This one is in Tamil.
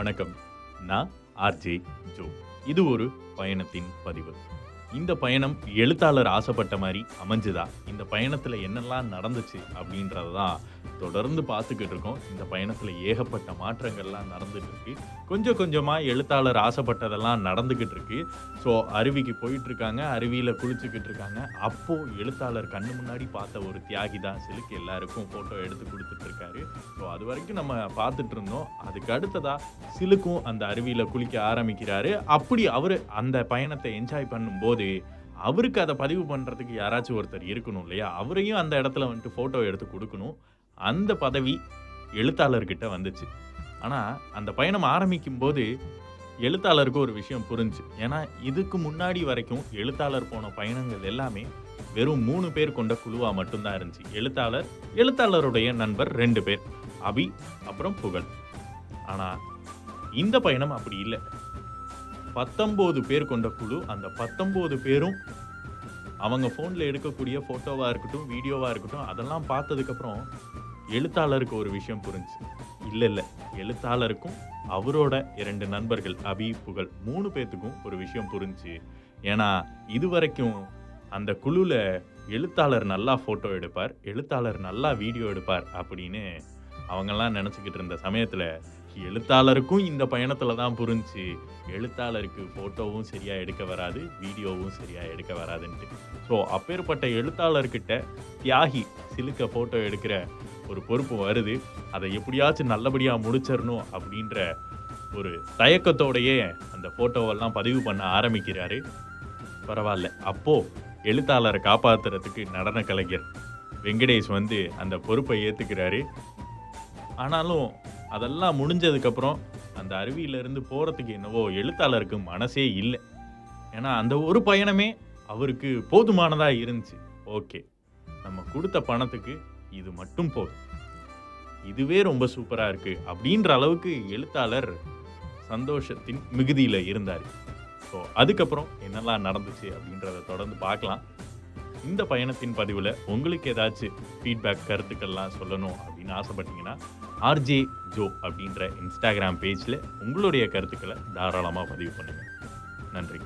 வணக்கம். நான் ஆர்ஜே ஜோ இது ஒரு பயணத்தின் பதிவு. இந்த பயணம் எழுத்தாளர் ஆசைப்பட்ட மாதிரி அமைஞ்சுதா? இந்த பயணத்தில் என்னெல்லாம் நடந்துச்சு அப்படின்றத தான் தொடர்ந்து பார்த்துக்கிட்டு இருக்கோம். இந்த பயணத்தில் ஏகப்பட்ட மாற்றங்கள்லாம் நடந்துட்டு இருக்கு. கொஞ்சம் கொஞ்சமாக எழுத்தாளர் ஆசைப்பட்டதெல்லாம் நடந்துக்கிட்டு இருக்கு. ஸோ அருவிக்கு போயிட்டுருக்காங்க அருவியில் குளிச்சுக்கிட்டு இருக்காங்க. அப்போது எழுத்தாளர் கண்ணு முன்னாடி பார்த்த ஒரு தியாகி தான் சிலுக்கு எல்லாருக்கும் ஃபோட்டோ எடுத்து கொடுத்துட்ருக்காரு அது வரைக்கும் நம்ம பார்த்துட்டு இருந்தோம் அதுக்கு அடுத்ததா சிலுக்கும் அந்த அருவியில் குளிக்க ஆரம்பிக்கிறாரு. அப்படி அவர் அந்த பயணத்தை என்ஜாய் பண்ணும்போது அவருக்கு அதை பதிவு பண்ணுறதுக்கு யாராச்சும் ஒருத்தர் இருக்கணும் இல்லையா? அவரையும் அந்த இடத்துல வந்துட்டு ஃபோட்டோ எடுத்து கொடுக்கணும். அந்த பதவி எழுத்தாளர்கிட்ட வந்துச்சு. ஆனால் அந்த பயணம் ஆரம்பிக்கும் போது எழுத்தாளருக்கு ஒரு விஷயம் புரிஞ்சு ஏன்னா இதுக்கு முன்னாடி வரைக்கும் எழுத்தாளர் போன பயணங்கள் எல்லாமே வெறும் மூணு பேர் கொண்ட குழுவாக மட்டும்தான் இருந்துச்சு. எழுத்தாளர் எழுத்தாளருடைய நண்பர் ரெண்டு பேர். அபி அப்புறம் புகழ். ஆனால் இந்த பயணம் அப்படி இல்லை. பத்தொம்போது பேர் கொண்ட குழு அந்த பத்தொம்போது பேரும் அவங்க ஃபோனில் எடுக்கக்கூடிய ஃபோட்டோவாக இருக்கட்டும் வீடியோவாக இருக்கட்டும் அதெல்லாம் பார்த்ததுக்கப்புறம் எழுத்தாளருக்கு ஒரு விஷயம் புரிஞ்சு இல்லை இல்லை. எழுத்தாளருக்கும் அவரோட இரண்டு நண்பர்கள் அபி புகழ் மூணு பேர்த்துக்கும் ஒரு விஷயம் புரிஞ்சு ஏன்னா இது வரைக்கும் அந்த குழுவில் எழுத்தாளர் நல்லா ஃபோட்டோ எடுப்பார் எழுத்தாளர் நல்லா வீடியோ எடுப்பார் அப்படின்னு அவங்கெல்லாம் நினச்சிக்கிட்டு இருந்த சமயத்தில் எழுத்தாளருக்கும் இந்த பயணத்தில் தான் புரிஞ்சு எழுத்தாளருக்கு ஃபோட்டோவும் சரியாக எடுக்க வராது வீடியோவும் சரியாக எடுக்க வராதுன்ட்டு. ஸோ அப்பேற்பட்ட எழுத்தாளர்கிட்ட தியாகி சிலுக்க ஃபோட்டோ எடுக்கிற ஒரு பொறுப்பு வருது. அதை எப்படியாச்சும் நல்லபடியாக முடிச்சிடணும் அப்படின்ற ஒரு தயக்கத்தோடையே அந்த ஃபோட்டோவெல்லாம் பதிவு பண்ண ஆரம்பிக்கிறாரு. பரவாயில்ல. அப்போது எழுத்தாளரை காப்பாற்றுறதுக்கு நடன கலைஞர் வெங்கடேஷ் வந்து அந்த பொறுப்பை ஏற்றுக்கிறாரு ஆனாலும் அதெல்லாம் முடிஞ்சதுக்கப்புறம் அந்த அருவியிலேருந்து போகிறதுக்கு என்னவோ எழுத்தாளருக்கு மனசே இல்லை. ஏன்னா அந்த ஒரு பயணமே அவருக்கு போதுமானதாக இருந்துச்சு. ஓகே நம்ம கொடுத்த பணத்துக்கு இது மட்டும் போதும். இதுவே ரொம்ப சூப்பராக இருக்குது அப்படின்ற அளவுக்கு எழுத்தாளர் சந்தோஷத்தின் மிகுதியில் இருந்தார். ஸோ அதுக்கப்புறம் என்னெல்லாம் நடந்துச்சு அப்படின்றத தொடர்ந்து பார்க்கலாம். இந்த பயணத்தின் பதிவில் உங்களுக்கு ஏதாச்சும் ஃபீட்பேக் கருத்துக்கள்லாம் சொல்லணும் அப்படின்னு ஆசைப்பட்டீங்கன்னா ஆர்ஜே ஜோ அப்படின்ற இன்ஸ்டாகிராம் பேஜில் உங்களுடைய கருத்துக்களை தாராளமாக பதிவு பண்ணுங்கள் நன்றி.